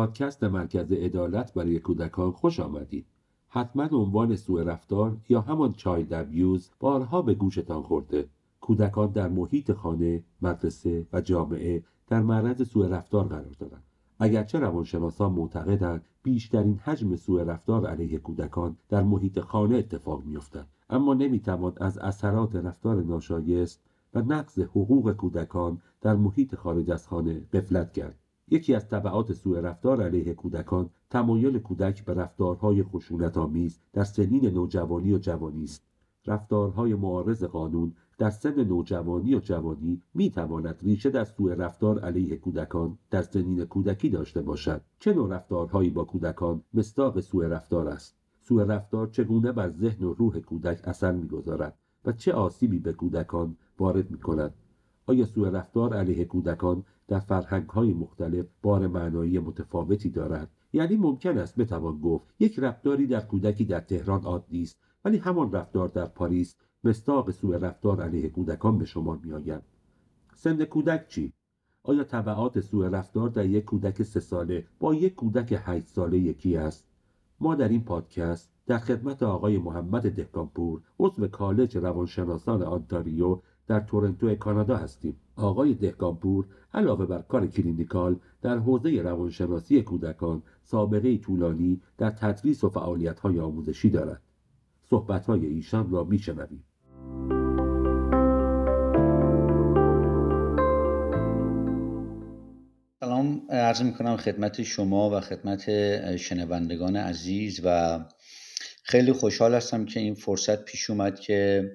پادکست مرکز عدالت برای کودکان خوش آمدید. حتما عنوان سوء رفتار یا همان چایلد ابیوز بارها به گوشتان خورده. کودکان در محیط خانه، مدرسه و جامعه در معرض سوء رفتار قرار دارند. اگرچه روانشناسان معتقدند بیشترین حجم سوء رفتار علیه کودکان در محیط خانه اتفاق میافتد اما نمی‌توان از اثرات رفتار ناشایست و نقض حقوق کودکان در محیط خارج از خانه قفلت کرد یکی از طبعات سوء رفتار علیه کودکان تمایل کودک به رفتارهای خشونتآمیز در سنین نوجوانی و جوانی است. رفتارهای معارض قانون در سن نوجوانی و جوانی می تواند ریشه در سوء رفتار علیه کودکان در سنین کودکی داشته باشد. چه نوع رفتارهایی با کودکان مستاق سوء رفتار است؟ سوء رفتار چگونه بر ذهن و روح کودک اثر می‌گذارد و چه آسیبی به کودکان وارد می کند آیا سوء رفتار علیه کودکان در فرهنگ های مختلف بار معنایی متفاوتی دارد؟ یعنی ممکن است بتوان گفت یک رفتاری در کودکی در تهران عادی است ولی همان رفتار در پاریس مستاق سوء رفتار علیه کودکان به شما میآید. سن کودک چی؟ آیا طبعات سوء رفتار در یک کودک سه ساله با یک کودک هشت ساله یکی است؟ ما در این پادکست در خدمت آقای محمد دهکانپور عضو کالج روانشناسان آنتاریو در تورنتو کانادا هستیم. آقای دهکانپور علاوه بر کار کلینیکال در حوزه روانشناسی کودکان سابقه طولانی در تدریس و فعالیت‌های آموزشی دارد. صحبت‌های ایشان را میشنویم. سلام. عرض می کنم خدمت شما و خدمت شنوندگان عزیز و خیلی خوشحال هستم که این فرصت پیش اومد که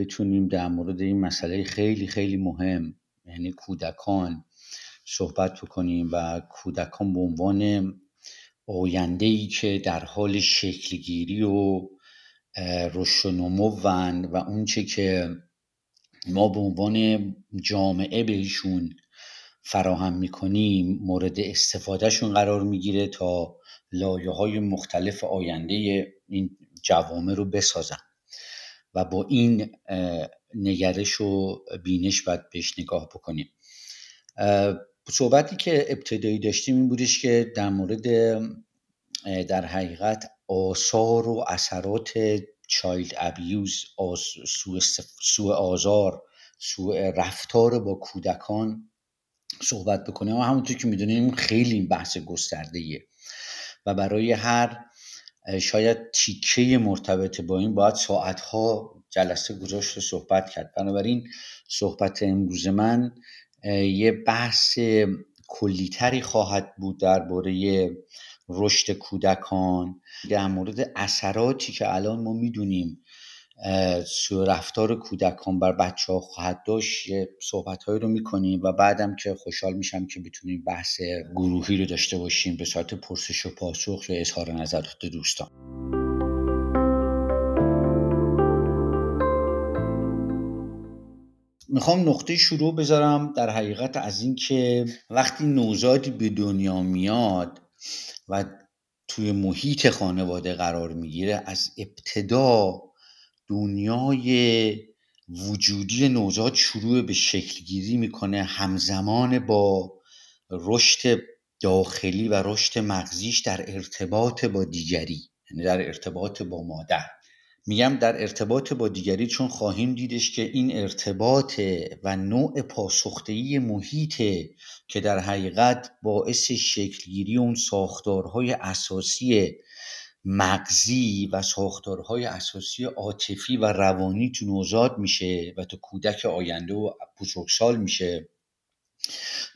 بتونیم در مورد این مسئله خیلی خیلی مهم یعنی کودکان صحبت بکنیم و کودکان به عنوان آینده ای که در حال شکلگیری و رشد و نمو و اونچه که ما به عنوان جامعه بهشون فراهم می‌کنیم مورد استفادهشون قرار می‌گیره تا لایه های مختلف آینده این جوامع رو بسازن. و با این نگرش و بینش باید بهش نگاه بکنیم. صحبتی که ابتدایی داشتیم این بودش که در مورد در حقیقت آثار و اثرات چایلد ابیوز سوء آزار سوء رفتار با کودکان صحبت بکنیم اما همونطور که می‌دونیم خیلی بحث گسترده و برای هر شاید تیکه مرتبط با این باید ساعتها جلسه گذاشت و صحبت کرد. بنابراین صحبت امروز من یه بحث کلیتری خواهد بود درباره رشد کودکان در مورد اثراتی که الان ما می‌دونیم رفتار کودکان بر بچه ها خواهد داشت صحبت رو می‌کنیم و بعدم که خوشحال میشم که بتونیم بحث گروهی رو داشته باشیم به صورت پرسش و پاسخ و اظهار نظرات دوستان. می‌خوام نقطه شروع بذارم در حقیقت از اینکه وقتی نوزادی به دنیا میاد و توی محیط خانواده قرار می‌گیره از ابتدا دنیای وجودی نوزاد شروع به شکلگیری می‌کنه. همزمان با رشد داخلی و رشد مغزیش در ارتباط با دیگری یعنی در ارتباط با مادر. میگم در ارتباط با دیگری چون خواهیم دیدش که این ارتباط و نوع پاسختهی محیط که در حقیقت باعث شکلگیری اون ساختارهای اساسی مغزی و ساختارهای اساسی عاطفی و روانی تو نوزاد میشه و تو کودک آینده و بزرگسال میشه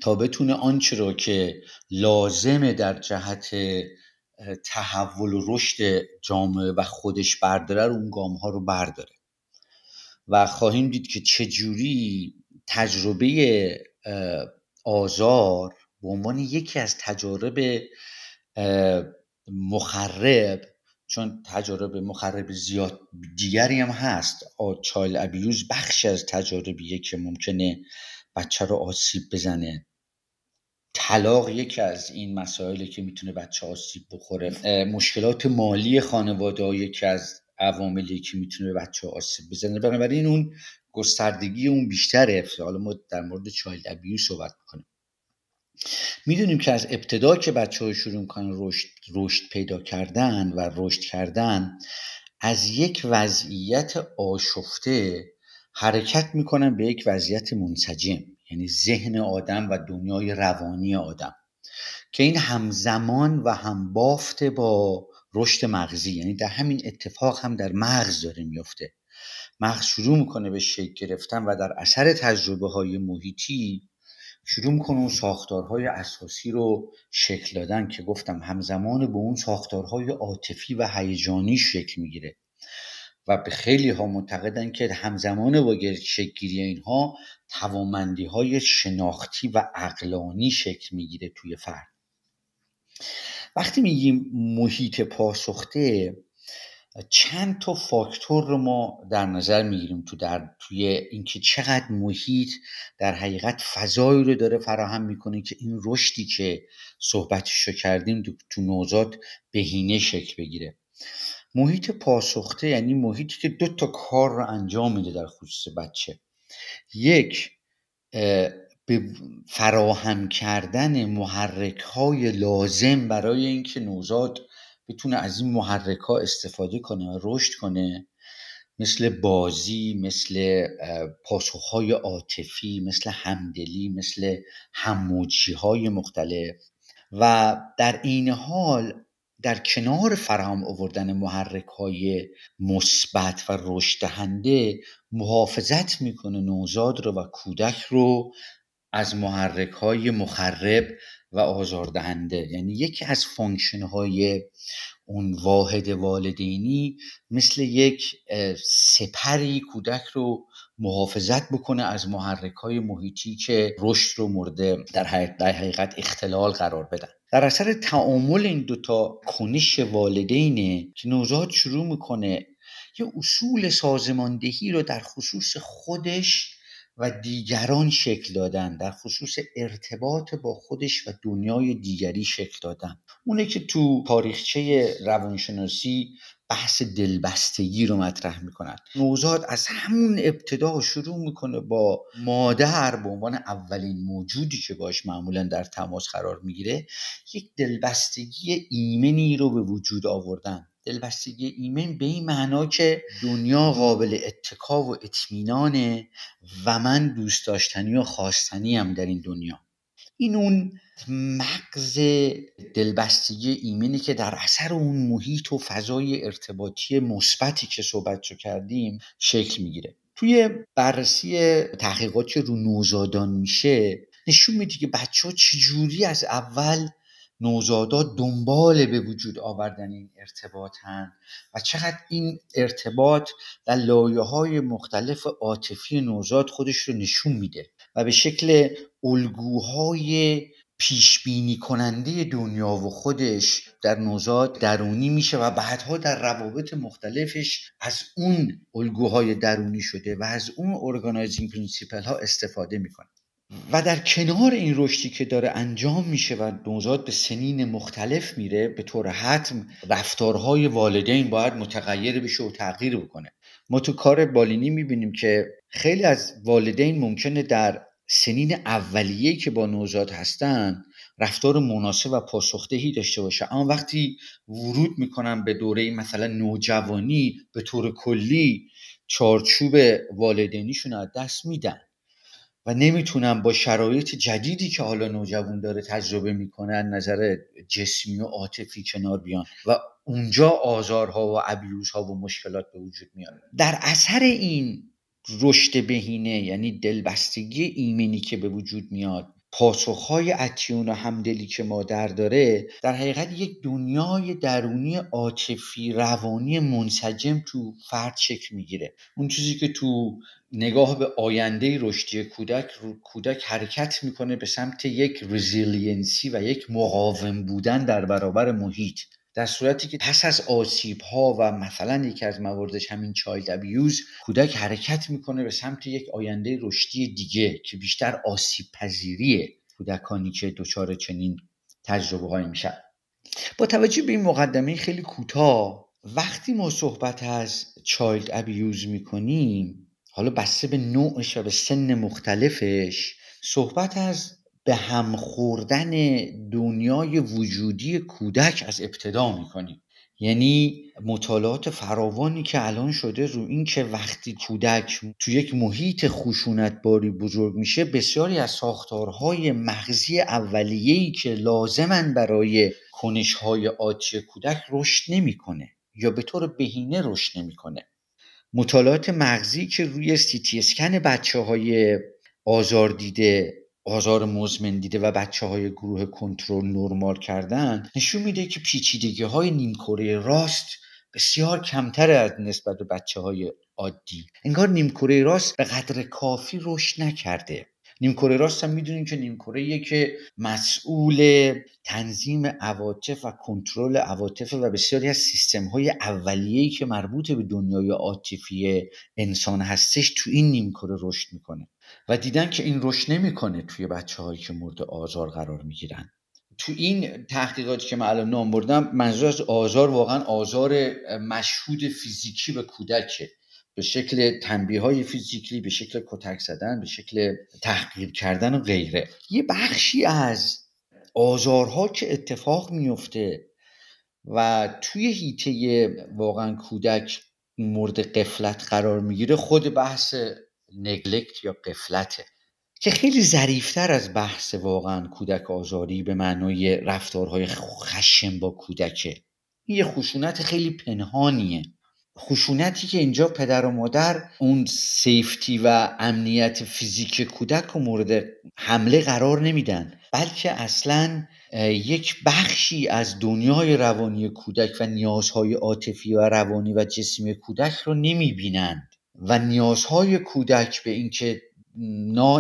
تا بتونه آنچه را که لازمه در جهت تحول و رشد جامعه و خودش برداره رو اون گام ها رو برداره. و خواهیم دید که چجوری تجربه آزار به عنوان یکی از تجارب مخرب چون تجارب مخرب زیاد دیگری هم هست. چایل ابیوز بخش از تجاربیه که ممکنه بچه رو آسیب بزنه. طلاق یکی از این مسائلی که می‌تونه بچه آسیب بخوره. مشکلات مالی خانواده یکی از عواملی که می‌تونه بچه آسیب بزنه. بنابراین اون گستردگی اون بیشتره. حالا ما در مورد چایلد ابیوز صحبت می‌کنیم. می‌دونیم که از ابتدا که بچه ها شروع می‌کنن رشد, رشد پیدا کردن و رشد کردن از یک وضعیت آشفته حرکت می‌کنن به یک وضعیت منسجم یعنی ذهن آدم و دنیای روانی آدم که این همزمان و هم بافته با رشد مغزی یعنی در همین اتفاق هم در مغز داره میفته مغز شروع می‌کنه به شکل گرفتن و در اثر تجربه های محیطی شروع می‌کنه اون ساختارهای اساسی رو شکل دادن که گفتم همزمان به اون ساختارهای عاطفی و هیجانی شکل می‌گیره. و به خیلی ها معتقدن که همزمان با شکلگیری اینها توامندی های شناختی و عقلانی شکل می‌گیره توی فرد. وقتی میگیم محیط پاسخته چند تا فاکتور رو ما در نظر می‌گیریم تو در توی اینکه چقدر محیط در حقیقت فضایی رو داره فراهم می‌کنه که این رشدی که صحبتش رو کردیم تو نوزاد بهینه شکل بگیره. محیط پاسخته یعنی محیطی که دو تا کار رو انجام میده در خصوص بچه. یک به فراهم کردن محرک های لازم برای اینکه نوزاد بتونه از این محرک ها استفاده کنه و رشد کنه. مثل بازی مثل پاسخهای عاطفی مثل همدلی مثل هم‌اوجی های مختلف. و در این حال در کنار فراهم آوردن محرک های مثبت و رشد دهنده محافظت می‌کنه نوزاد رو و کودک رو از محرک های مخرب و آزاردهنده. یعنی یکی از function های اون واحد والدینی مثل یک سپری کودک رو محافظت بکنه از محرک های محیطی که رشد رو مورد در حقیقت اختلال قرار بدن. در اثر تعامل این دوتا کنش والدینه که نوزاد شروع می‌کنه یه اصول سازماندهی رو در خصوص خودش و دیگران شکل دادن در خصوص ارتباط با خودش و دنیای دیگری شکل دادن. اونه که تو تاریخچه روانشناسی بحث دلبستگی رو مطرح می‌کنن نوزاد از همون ابتدا شروع می‌کنه با مادر به عنوان اولین موجودی که باش معمولا در تماس قرار می‌گیره یک دلبستگی ایمنی رو به وجود آوردن. دلبستگی ایمن به این معنا که دنیا قابل اتکا و اطمینانه و من دوست داشتنی و خواستنی هم در این دنیا. این اون مغز دلبستگی ایمنی که در اثر اون محیط و فضای ارتباطی مثبتی که صحبت رو کردیم شکل می‌گیره. توی بررسی تحقیقات که رو نوزادان میشه نشون میده که بچه ها چجوری از اول نوزادات دنبال به وجود آوردن این ارتباطن و چقدر این ارتباط در لایه های مختلف عاطفی نوزاد خودش رو نشون میده و به شکل الگوهای پیش بینی کننده دنیا و خودش در نوزاد درونی میشه و بعدها در روابط مختلفش از اون الگوهای درونی شده و از اون organizing principle ها استفاده می‌کنه. و در کنار این رشدی که داره انجام میشه و نوزاد به سنین مختلف میره به طور حتم رفتارهای والدین باید متغیر بشه و تغییر بکنه. ما تو کار بالینی می‌بینیم که خیلی از والدین ممکنه در سنین اولیه که با نوزاد هستن رفتار مناسب و پاسخدهی داشته باشه. اما وقتی ورود می‌کنن به دوره مثلا نوجوانی به طور کلی چارچوب والدینیشون از دست میدن. و نمی‌تونن با شرایط جدیدی که حالا نوجوان داره تجربه می‌کنن نظر جسمی و عاطفی کنار بیان و اونجا آزارها و abuse ها و مشکلات به وجود میاد در اثر این رشد بهینه یعنی دلبستگی ایمنی که به وجود میاد پاسخهای attuned و همدلی که مادر داره در حقیقت یک دنیای درونی عاطفی روانی منسجم تو فرد شکل می‌گیره. اون چیزی که تو نگاه به آینده رشدی کودک کودک حرکت می‌کنه به سمت یک resiliency و یک مقاوم بودن در برابر محیط. در صورتی که پس از آسیب ها و مثلا یکی از مواردش همین چایلد ابیوز کودک حرکت می‌کنه به سمت یک آینده رشدی دیگه که بیشتر آسیب پذیریه کودکانی که دچار چنین تجربه های میشن. با توجه به این مقدمه خیلی کوتاه وقتی ما صحبت از چایلد ابیوز می‌کنیم حالا بسته به نوعش و به سن مختلفش صحبت از به هم خوردن دنیای وجودی کودک از ابتدا می‌کنیم. یعنی مطالعات فراوانی که الان شده رو این که وقتی کودک تو یک محیط خشونت باری بزرگ میشه بسیاری از ساختارهای مغزی اولیه‌ای که لازمن برای کنشهای آتی کودک رشد نمی‌کنه یا به طور بهینه رشد نمی‌کنه. مطالعات مغزی که روی سیتی اسکن بچه های آزار دیده آزار مزمن دیده و بچه های گروه کنترل نرمال کردن نشون میده که پیچیدگی های نیمکره راست بسیار کمتر از نسبت به بچه های عادی. انگار نیمکره راست به قدر کافی رشد نکرده. نیمکره راست هم می‌دونیم که نیمکره که مسئول تنظیم عواطف و کنترل عواطف و بسیاری از سیستم های اولیه‌ای که مربوط به دنیای عاطفی انسان هستش تو این نیمکره رشد می‌کنه. و دیدن که این رشد نمی‌کنه توی بچه هایی که مورد آزار قرار می‌گیرن. تو این تحقیقاتی که من الان نام بردم منظور از آزار واقعا آزار مشهود فیزیکی به کودکه. به شکل تنبیه های فیزیکی به شکل کتک زدن به شکل تحقیر کردن و غیره. یه بخشی از آزارها که اتفاق میفته و توی هیته واقعا کودک مورد قفلت قرار می‌گیره خود بحث نگلکت یا قفلته که خیلی ظریفتر از بحث واقعا کودک آزاری به معنای رفتارهای خشم با کودکه. یه خشونت خیلی پنهانیه. خشونتی که اینجا پدر و مادر اون سیفتی و امنیت فیزیک کودک رو مورد حمله قرار نمیدن. بلکه اصلا یک بخشی از دنیای روانی کودک و نیازهای عاطفی و روانی و جسمی کودک رو نمی‌بینند و نیازهای کودک به اینکه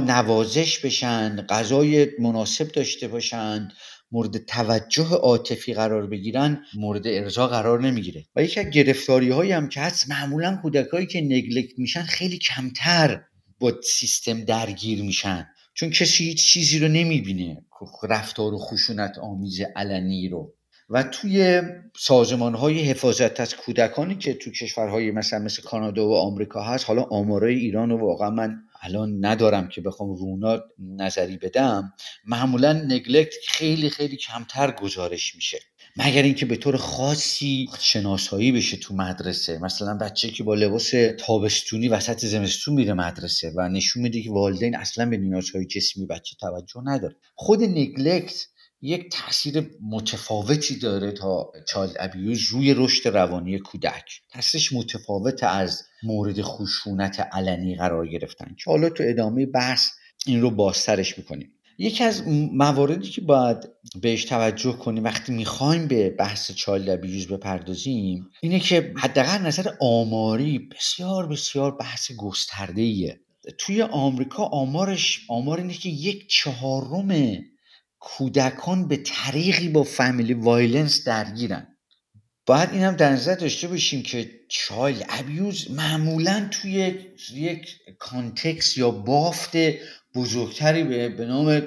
نوازش بشن غذای مناسب داشته باشند مورد توجه عاطفی قرار بگیرن مورد ارضا قرار نمی‌گیره. و یکی از گرفتاری هایی هم که هست معمولا کودکایی که نگلکت میشن خیلی کمتر با سیستم درگیر میشن. چون کسی هیچ چیزی رو نمی‌بینه. رفتار و خشونت آمیز علنی رو. و توی سازمان های حفاظت از کودکانی که تو کشورهای مثلا مثل کانادا و آمریکا هست حالا آمارای ایران رو واقعا من الان ندارم که بخوام رونا نظری بدم معمولا نگلکت خیلی خیلی کمتر گزارش میشه. مگر اینکه به طور خاصی شناسایی بشه تو مدرسه. مثلا بچه که با لباس تابستونی وسط زمستون میره مدرسه و نشون میده که والدین اصلا به نیازهای جسمی بچه توجه نداره خود نگلکت یک تاثیر متفاوتی داره تا چالد ابیوز روی رشد روانی کودک. تاثیرش متفاوت از مورد خشونت علنی قرار گرفتن. که حالا تو ادامه بحث این رو بازترش می‌کنیم. یکی از مواردی که باید بهش توجه کنیم وقتی می‌خوایم به بحث چالد ابیوز بپردازیم اینه که حداقل نظر آماری بسیار بسیار بحث گسترده توی آمریکا آمارش آمار اینه که یک چهارم کودکان به طریقی با family violence درگیرن. باید این هم در نظر داشته باشیم که child abuse معمولا توی یک context یا بافت بزرگتری به نام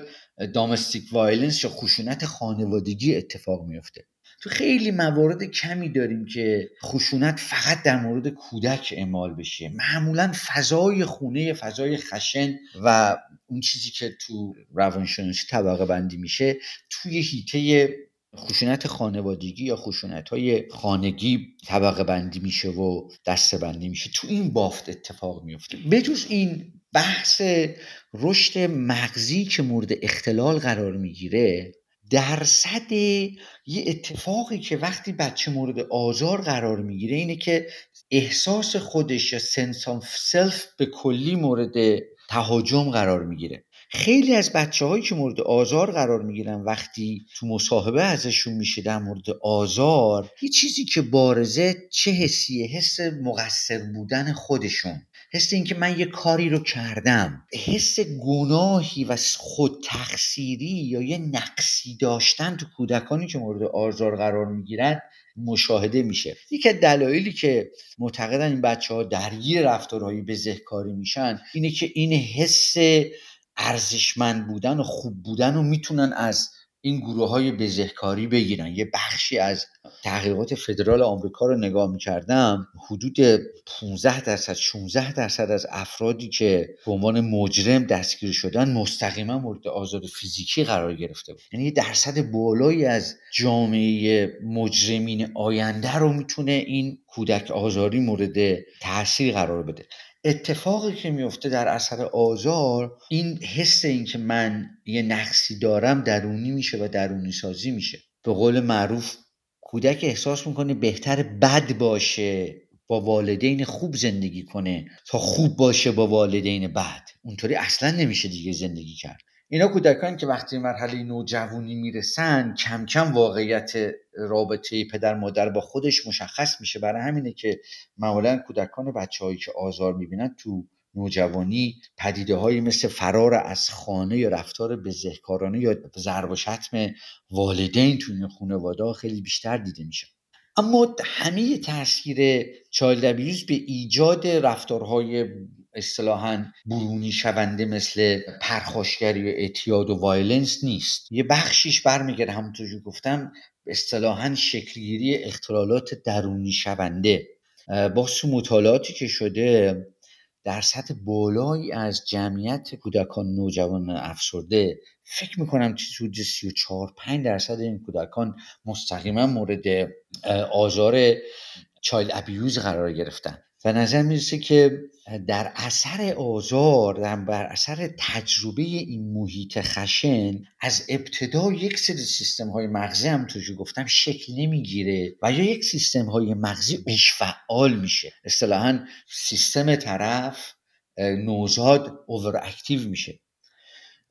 domestic violence یا خشونت خانوادگی اتفاق میفته تو خیلی موارد کمی داریم که خشونت فقط در مورد کودک اعمال بشه. معمولا فضای خونه فضای خشن و اون چیزی که تو روانشناسی طبقه بندی میشه توی هیته خشونت خانوادگی یا خشونت های خانگی طبقه بندی میشه و دسته بندی میشه. تو این بافت اتفاق میفته. بجز این بحث رشد مغزی که مورد اختلال قرار می‌گیره درصد یه اتفاقی که وقتی بچه مورد آزار قرار می‌گیره اینه که احساس خودش یا sense of self به کلی مورد تهاجم قرار می‌گیره. خیلی از بچه هایی که مورد آزار قرار می‌گیرن وقتی تو مصاحبه ازشون میشه در مورد آزار یه چیزی که بارزه چه حسیه حس مقصر بودن خودشون. حس اینکه من یه کاری رو کردم. حس گناهی و خود تقصیری یا یه نقصی داشتن تو کودکانی که مورد آزار قرار می‌گیرن مشاهده میشه. یکی از دلایلی که معتقدن این بچه ها درگیر رفتارهایی بزهکاری میشن اینه که این حس ارزشمند بودن و خوب بودن رو می‌تونن از این گروه های بزهکاری بگیرن. یه بخشی از تحقیقات فدرال آمریکا رو نگاه می‌کردم حدود 15 درصد 16 درصد از افرادی که به عنوان مجرم دستگیر شدن مستقیما مورد آزار فیزیکی قرار گرفته بود. یعنی درصد بالایی از جامعه مجرمین آینده رو می‌تونه این کودک آزاری مورد تاثیر قرار بده. اتفاقی که میفته در اثر آزار این حس این که من یه نقصی دارم درونی میشه و درونی سازی میشه. به قول معروف کودک احساس می‌کنه بهتر بد باشه با والدین خوب زندگی کنه تا خوب باشه با والدین بد. اونطوری اصلا نمیشه دیگه زندگی کرد. اینا کودکان که وقتی مرحله نوجوانی می‌رسن کم کم واقعیت رابطه پدر مادر با خودش مشخص میشه. برای همینه که معمولا کودکان بچههایی که آزار می‌بینن تو نوجوانی پدیده هایی مثل فرار از خانه یا رفتار بزهکارانه یا ضرب و شتم والدین تو این خانواده خیلی بیشتر دیده میشه. اما همه تاثیر child به ایجاد رفتارهای اصطلاحا برونی شونده مثل پرخاشگری و اعتیاد و violence نیست. یه بخشیش برمیگرده همونطور که گفتم اصطلاحا شکلگیری اختلالات درونی شونده. با مطالعاتی که شده در سطح بالایی از جمعیت کودکان نوجوان افسرده فکر می‌کنم چیزی حدود 34 5 درصد این کودکان مستقیما مورد آزار چایلد ابیوز قرار گرفتن. و نظر می‌رسه که در اثر آزار در بر اثر تجربه این محیط خشن از ابتدا یک سری سیستم های مغزی هم که گفتم شکل نمی‌گیره و یا یک سیستم های مغزی بیش فعال میشه. اصطلاحا سیستم طرف نوزاد overactive میشه.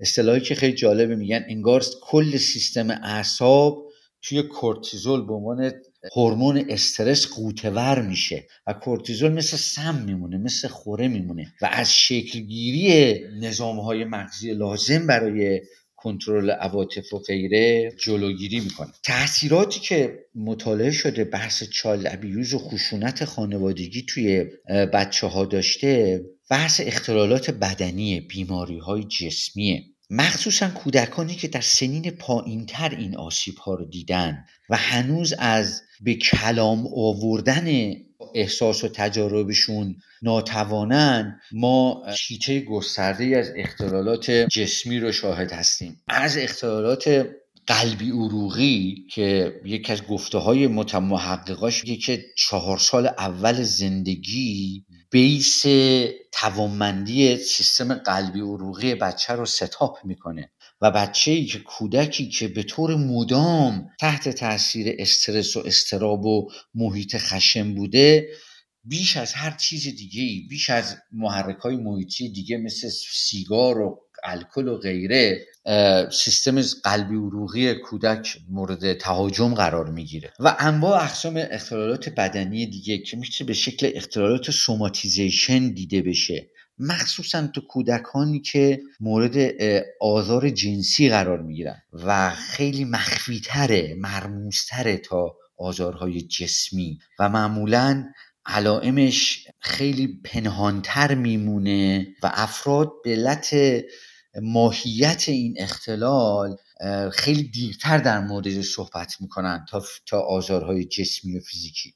اصطلاحی که خیلی جالبه میگن انگار کل سیستم اعصاب توی کورتیزول به عنوان هورمون استرس غوطه‌ور میشه و کورتیزول مثل سم میمونه مثل خوره میمونه و از شکلگیری نظام های مغزی لازم برای کنترل عواطف و غیره جلوگیری می‌کنه. تاثیراتی که مطالعه شده بحث child abuse و خشونت خانوادگی توی بچه ها داشته بحث اختلالات بدنی بیماری های جسمیه. مخصوصا کودکانی که در سنین پایینتر این آسیب ها رو دیدن و هنوز از به کلام آوردن احساس و تجاربشون ناتوانن ما شیچه گسترده از اختلالات جسمی رو شاهد هستیم. از اختلالات قلبی عروغی که یکی از گفته های متمحققاش میگه که چهار سال اول زندگی بیس توانمندی سیستم قلبی عروغی بچه رو ستاپ می‌کنه. و بچه ای که کودکی که به طور مدام تحت تاثیر استرس و استراب و محیط خشم بوده بیش از هر چیز دیگه بیش از محرک های محیطی دیگه مثل سیگار و الکل و غیره سیستم قلبی عروقی کودک مورد تهاجم قرار می‌گیره. و انواع اقسام اختلالات بدنی دیگه که میشه به شکل اختلالات سوماتیزیشن دیده بشه. مخصوصا تو کودکانی که مورد آزار جنسی قرار می‌گیرن و خیلی مخفیتره مرموزتره تا آزارهای جسمی و معمولا علائمش خیلی پنهانتر میمونه و افراد به علت ماهیت این اختلال خیلی دیرتر در موردش صحبت می‌کنن تا تا آزارهای جسمی و فیزیکی.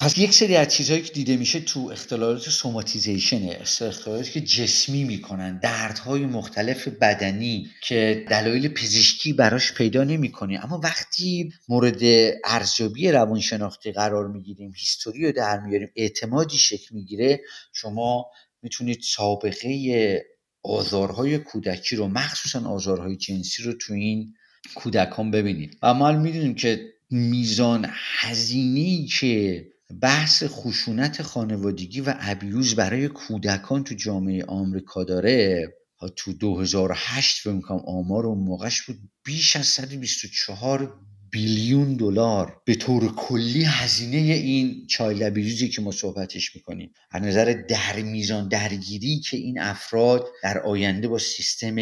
پس یک سری از چیزهایی که دیده میشه تو اختلالات سوماتیزیشنه اختلالاتی که جسمی می‌کنن دردهای مختلف بدنی که دلایل پزشکی براش پیدا نمی‌کنی اما وقتی مورد ارزیابی روانشناختی قرار می‌گیریم هیستوری رو در میاریم اعتمادی شکل می‌گیره شما می‌تونید سابقه آزارهای کودکی رو مخصوصا آزارهای جنسی رو تو این کودکان ببینید. و ما می‌دونیم که میزان هزینه‌ای که بحث خشونت خانوادگی و ابیوز برای کودکان تو جامعه آمریکا داره. تو 2008 فکر می‌کنم آمار اون موقعش بود بیش از 124 بیلیون دلار. به طور کلی هزینه این چایلد ابیوزی که ما صحبتش می‌کنیم. از نظر در میزان درگیری که این افراد در آینده با سیستم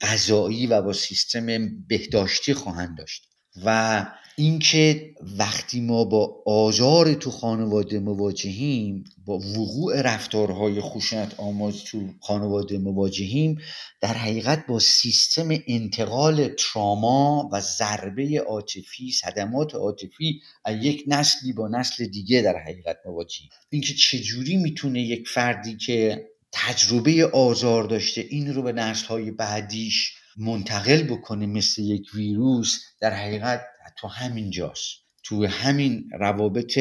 غذایی و با سیستم بهداشتی خواهند داشت. و اینکه وقتی ما با آزار تو خانواده مواجهیم با وقوع رفتارهای خشونت آماز تو خانواده مواجهیم در حقیقت با سیستم انتقال تراما و ضربه عاطفی صدمات عاطفی از یک نسلی با نسل دیگه در حقیقت مواجهیم. اینکه چجوری می‌تونه یک فردی که تجربه آزار داشته این رو به نسلهای بعدیش منتقل بکنه مثل یک ویروس در حقیقت تو همین جاست. تو همین روابط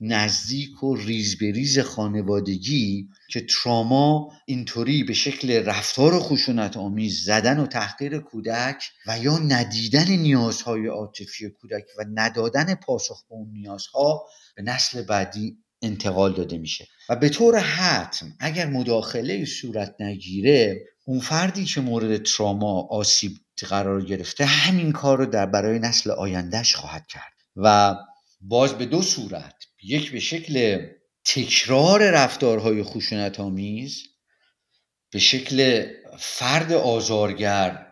نزدیک و ریز به ریز خانوادگی که تراما اینطوری به شکل رفتار خشونت آمیز زدن و تحقیر کودک و یا ندیدن نیازهای عاطفی کودک و ندادن پاسخ به اون نیازها به نسل بعدی انتقال داده میشه. و به طور حتم اگر مداخله صورت نگیره اون فردی که مورد تراما آسیب قرار گرفته همین کار رو در برای نسل آیندهش خواهد کرد. و باز به دو صورت یک به شکل تکرار رفتارهای خشونت آمیز به شکل فرد آزارگر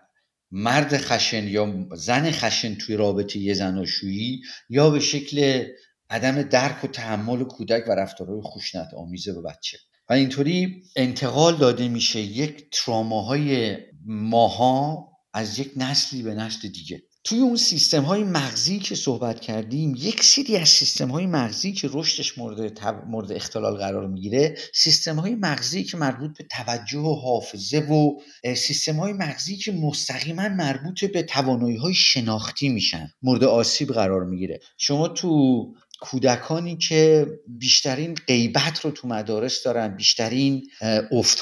مرد خشن یا زن خشن توی رابطه یه زناشویی یا به شکل عدم درک و تحمل کودک و رفتارهای خشونت آمیزه به بچه. و اینطوری انتقال داده میشه یک تراماهای ماها از یک نسلی به نسل دیگه. توی اون سیستم های مغزی که صحبت کردیم یک سری از سیستم های مغزی که رشدش مورد, مورد اختلال قرار می‌گیره سیستم های مغزی که مربوط به توجه و حافظه و سیستم های مغزی که مستقیما مربوط به توانایی های شناختی میشن مورد آسیب قرار می‌گیره. شما تو کودکانی که بیشترین غیبت رو تو مدارس دارن بیشترین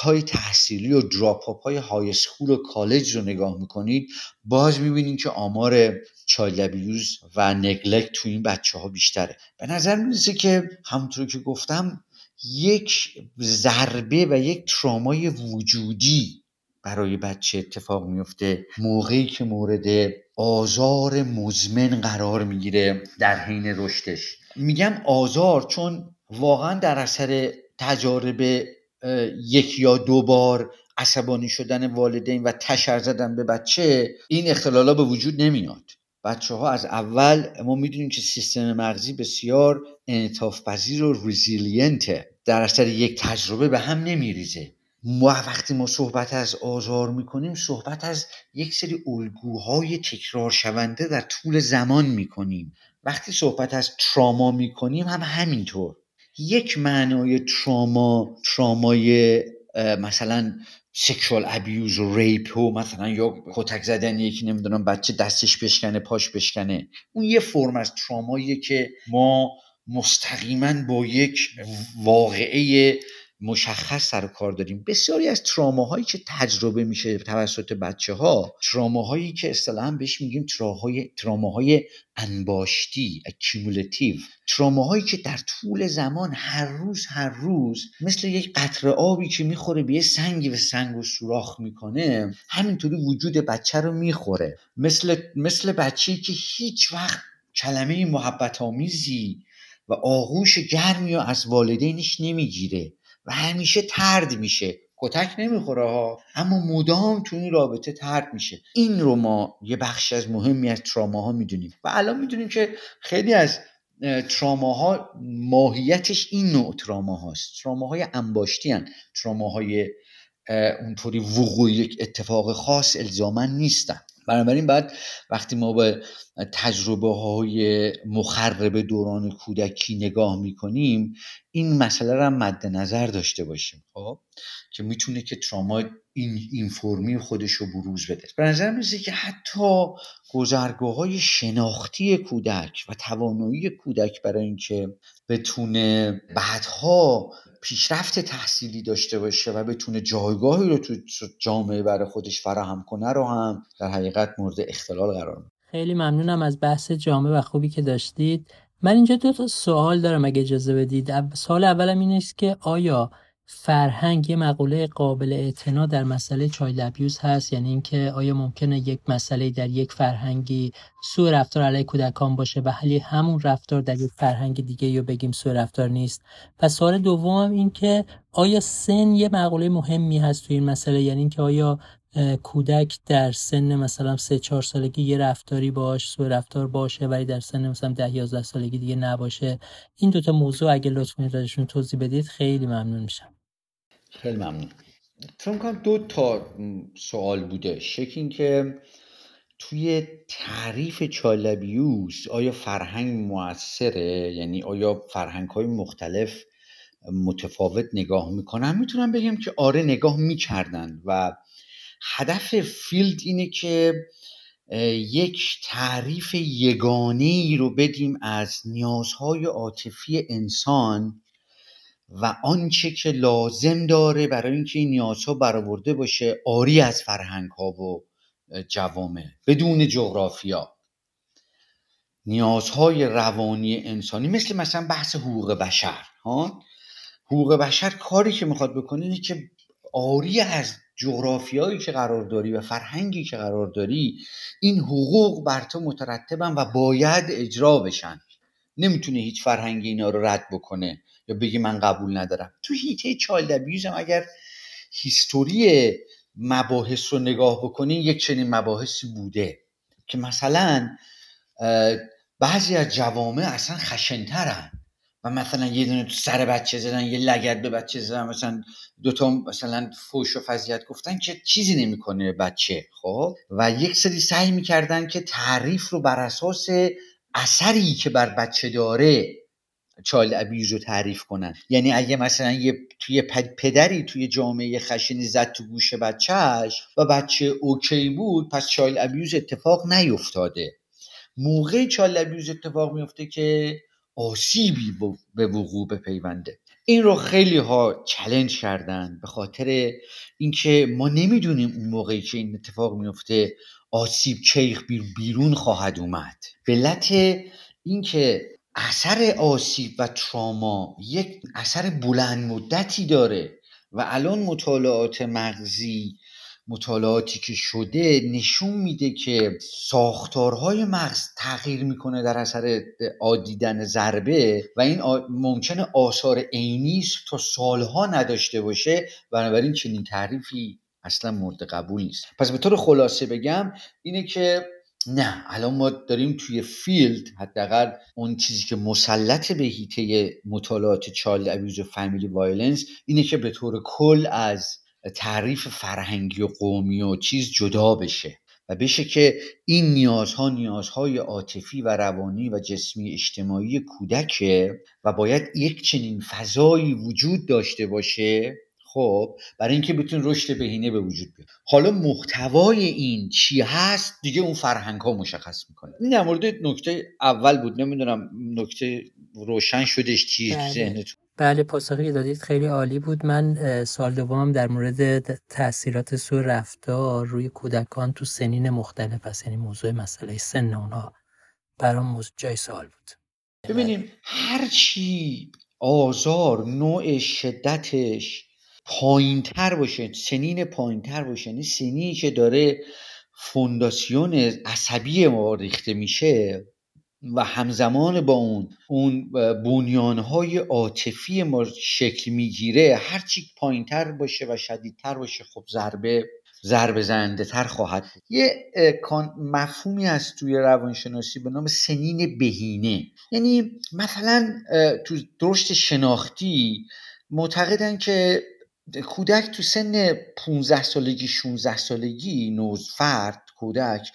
های تحصیلی و دراپ های های سکول و کالج رو نگاه می‌کنید باز می‌بینید که آمار چایلد ابیوز و نگلکت تو این بچه ها بیشتره. به نظر می‌رسه که همونطور که گفتم یک ضربه و یک ترامای وجودی برای بچه اتفاق میفته موقعی که مورد آزار مزمن قرار می‌گیره در حین رشدش. میگم آزار چون واقعا در اثر تجارب یک یا دو بار عصبانی شدن والدین و تشر زدن به بچه این اختلالا به وجود نمیاد. بچه ها از اول ما می‌دونیم که سیستم مغزی بسیار انعطاف پذیر و ریزیلینته در اثر یک تجربه به هم نمیریزه. ما وقتی ما صحبت از آزار می‌کنیم صحبت از یک سری الگوهای تکرار شونده در طول زمان می‌کنیم. وقتی صحبت از تراما می‌کنیم هم همینطور. یک معنای تراما ترامای مثلا سکشوال ابیوز و ریپ و مثلا یا کتک زدن یکی نمی‌دونم بچه دستش بشکنه پاش بشکنه. اون یه فرم از تراماییه که ما مستقیما با یک واقعه مشخص سر کار داریم. بسیاری از تراماهایی که تجربه میشه توسط بچه ها تراماهایی که اصطلاحا بهش میگیم تراهای تراماهای انباشتی accumulative تراماهایی که در طول زمان هر روز هر روز مثل یک قطره آبی که می‌خوره به یه سنگی و سنگ و سوراخ می‌کنه همینطوری وجود بچه رو می‌خوره. مثل مثل بچه‌ای که هیچ وقت کلمه محبت آمیزی و آغوش گرمی و از والدینش نمی‌گیره. و همیشه طرد میشه. کتک نمی‌خوره ها. اما مدام تو این رابطه طرد میشه. این رو ما یه بخش از مهمی از تراماها می‌دونیم. و الان می‌دونیم که خیلی از تراماها ماهیتش این نوع تراما هاست تراماهای انباشتی هن. تراماهای اونطوری وقوع یک اتفاق خاص الزاما نیستن. بنابراین بعد وقتی ما به تجربه های مخرب دوران کودکی نگاه می‌کنیم این مسئله را مد نظر داشته باشیم خب؟ که می‌تونه که تراما این اینفورمی خودش رو بروز بده. به نظر می‌رسه که حتی گذرگاه های شناختی کودک و توانایی کودک برای اینکه بتونه بعدها پیشرفت تحصیلی داشته باشه و بتونه جایگاهی رو تو جامعه برای خودش فراهم کنه رو هم در حقیقت مورد اختلال قرار میده. خیلی ممنونم از بحث جامعه و خوبی که داشتید. من اینجا دو تا سوال دارم اگه اجازه بدید. سوال اولم این است که آیا فرهنگ یه مقوله قابل اعتنا در مسئله چایلد ابیوز هست یعنی اینکه آیا ممکنه یک مسئله در یک فرهنگی سوء رفتار علیه کودکان باشه؟ و حالی همون رفتار در یک فرهنگ دیگه یا بگیم سوء رفتار نیست. و سوال دومم این که آیا سن یه مقوله مهمی هست تو این مسئله؟ یعنی اینکه آیا کودک در سن مثلا سه چهار سالگی یه رفتاری باش سو رفتار باشه ولی در سن مثلا ده یازده سالگی دیگه نباشه؟ این دوتا موضوع اگه لطف کنید توضیح بدید خیلی ممنون میشم. خیلی ممنون. فکر کنم دو تا سوال بوده. یکی که توی تعریف چالبیوس آیا فرهنگ موثره؟ یعنی آیا فرهنگ های مختلف متفاوت نگاه می‌کنن؟ می‌تونم بگم که آره نگاه می‌کردن و هدف فیلد اینه که یک تعریف یگانه ای رو بدیم از نیازهای عاطفی انسان و آنچه که لازم داره برای اینکه این نیازها برآورده باشه آری از فرهنگ ها و جوامع بدون جغرافیا. نیازهای روانی انسانی مثل مثلا بحث حقوق بشر ها؟ حقوق بشر کاری که می‌خواد بکنه اینه که آری از جغرافیایی که قرار داری و فرهنگی که قرار داری این حقوق بر تو مترتبن و باید اجرا بشن. نمی‌تونه هیچ فرهنگی اینا رو رد بکنه. یا بگی من قبول ندارم. تو هیته چایلد هم اگر هیستوری مباحث رو نگاه بکنین یک چنین مباحثی بوده که مثلا بعضی از جوامع اصلا خشنترن. و مثلا یه دونه تو سر بچه زدن یه لگد به بچه زدن مثلا دوتا مثلا فوش و فضیت گفتن که چیزی نمی‌کنه بچه خب؟ و یک سری سعی می‌کردن که تعریف رو بر اساس اثری که بر بچه داره child abuse رو تعریف کنن. یعنی اگه مثلا یه توی پدری توی جامعه خشنی زد تو گوش بچهش و بچه OK بود پس child abuse اتفاق نیفتاده. موقع child abuse اتفاق میفته که آسیبی به وقوع بپیونده. این رو خیلی ها challenge کردن به خاطر اینکه ما نمی‌دونیم اون موقعی که این اتفاق میفته آسیب چیخ بیرون خواهد اومد. به اینکه اثر آسیب و تراما یک اثر بلند مدتی داره و الان مطالعات مغزی مطالعاتی که شده نشون میده که ساختارهای مغز تغییر می‌کنه در اثر آدیدن ضربه و این ممکنه آثار عینی تا سالها نداشته باشه. بنابراین چنین تعریفی اصلا مورد قبول نیست. پس به طور خلاصه بگم اینه که نه الان ما داریم توی field حداقل اون چیزی که مسلط به حیطه مطالعات child abuse و family violence اینه که به طور کل از تعریف فرهنگی و قومی و چیز جدا بشه و بشه که این نیازها نیازهای عاطفی و روانی و جسمی اجتماعی کودکه و باید یک چنین فضایی وجود داشته باشه خب برای اینکه بتونه رشد بهینه به وجود بیاد حالا محتوای این چی هست؟ دیگه اون فرهنگ ها مشخص می‌کنه. این در مورد نکته اول بود نمی‌دونم نکته روشن شدش چی بله. ذهنتون؟ بله پاسخی دادید خیلی عالی بود. من سال دوم در مورد تاثیرات سوء رفتار روی کودکان تو سنین مختلف است. یعنی موضوع مسئله سن اونها برام جای سوال بود. ببینیم هرچی آزار نوع شدتش پایین تر باشه سنین پایین تر باشه. یعنی سنینی که داره فونداسیون عصبی ما ریخته میشه و همزمان با اون اون بنیانهای عاطفی ما شکل می‌گیره هرچی پایین تر باشه و شدیدتر باشه خب ضربه ضربه زنده تر خواهد یه مفهومی از توی روانشناسی به نام سنین بهینه. یعنی مثلا تو درشت شناختی معتقدن که کودک تو سن 15 سالگی 16 سالگی نوز فرد کودک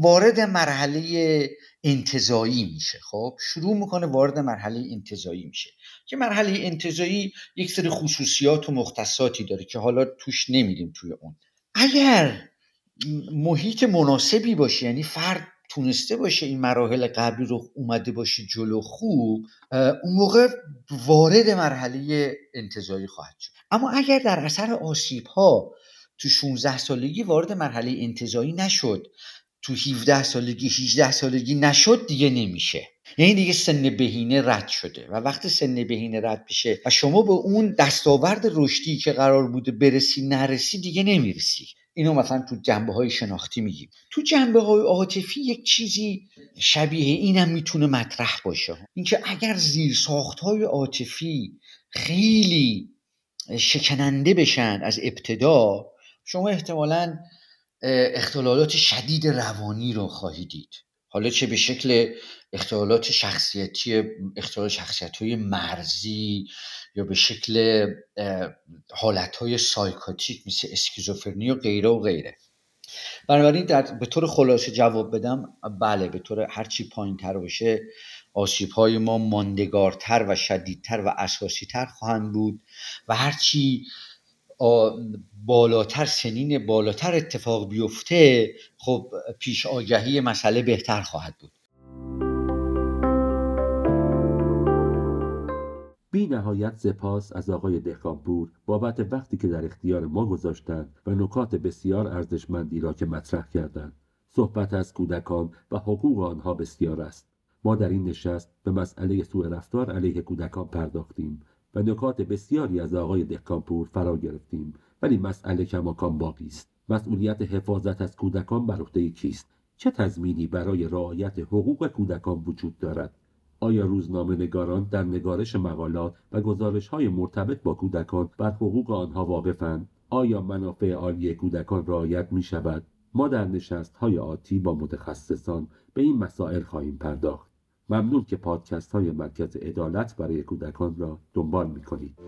وارد مرحله انتظایی میشه. خب شروع می‌کنه وارد مرحله انتظایی میشه که مرحله انتظایی یک سری خصوصیات و مختصاتی داره که حالا توش نمیریم توی اون. اگر محیط مناسبی باشه یعنی فرد تونسته باشه این مراحل قبلی رو اومده باشه جلو خوب اون موقع وارد مرحله انتظاری خواهد شد. اما اگر در اثر آسیب ها تو 16 سالگی وارد مرحله انتظایی نشد تو 17 سالگی 18 سالگی نشد دیگه نمیشه. یعنی دیگه سن بهینه رد شده و وقتی سن بهینه رد بشه و شما به اون دستاورد رشدی که قرار بوده برسی نرسی دیگه نمی‌رسی. اینو مثلا تو جنبه های شناختی میگیم تو جنبه های عاطفی یک چیزی شبیه اینم می‌تونه مطرح باشه. اینکه اگر زیر ساخت های عاطفی خیلی شکننده بشن از ابتدا شما احتمالا اختلالات شدید روانی رو خواهید دید. حالا چه به شکل اختلالات شخصیتی اختلال شخصیت های مرزی یا به شکل حالت های سایکاتیک مثل اسکیزوفرنی و غیره و غیره. بنابراین در به طور خلاصه جواب بدم بله به طور هرچی پایین تر باشه آسیب های ما ماندگارتر و شدیدتر و اساسی تر خواهند بود و هرچی بالاتر سنین بالاتر اتفاق بیفته خب پیش آگهی مسئله بهتر خواهد بود. بی نهایت سپاس از آقای دهقانپور بابت وقتی که در اختیار ما گذاشتند و نکات بسیار ارزشمندی را که مطرح کردند. صحبت از کودکان و حقوق آنها بسیار است. ما در این نشست به مسئله سوء رفتار علیه کودکان پرداختیم و نکات بسیاری از آقای دهقانپور فرا گرفتیم. ولی مسئله کماکان باقی است. مسئولیت حفاظت از کودکان بر عهده کیست؟ چه تضمینی برای رعایت حقوق کودکان وجود دارد؟ آیا روزنامه نگاران در نگارش مقالات و گزارش های مرتبط با کودکان بر حقوق آنها واقفند؟ آیا منافع عالی کودکان رعایت می شود؟ ما در نشست های آتی با متخصصان به این مسائل خواهیم پرداخت. ممنون که پادکست های مرکز عدالت برای کودکان را دنبال می کنید.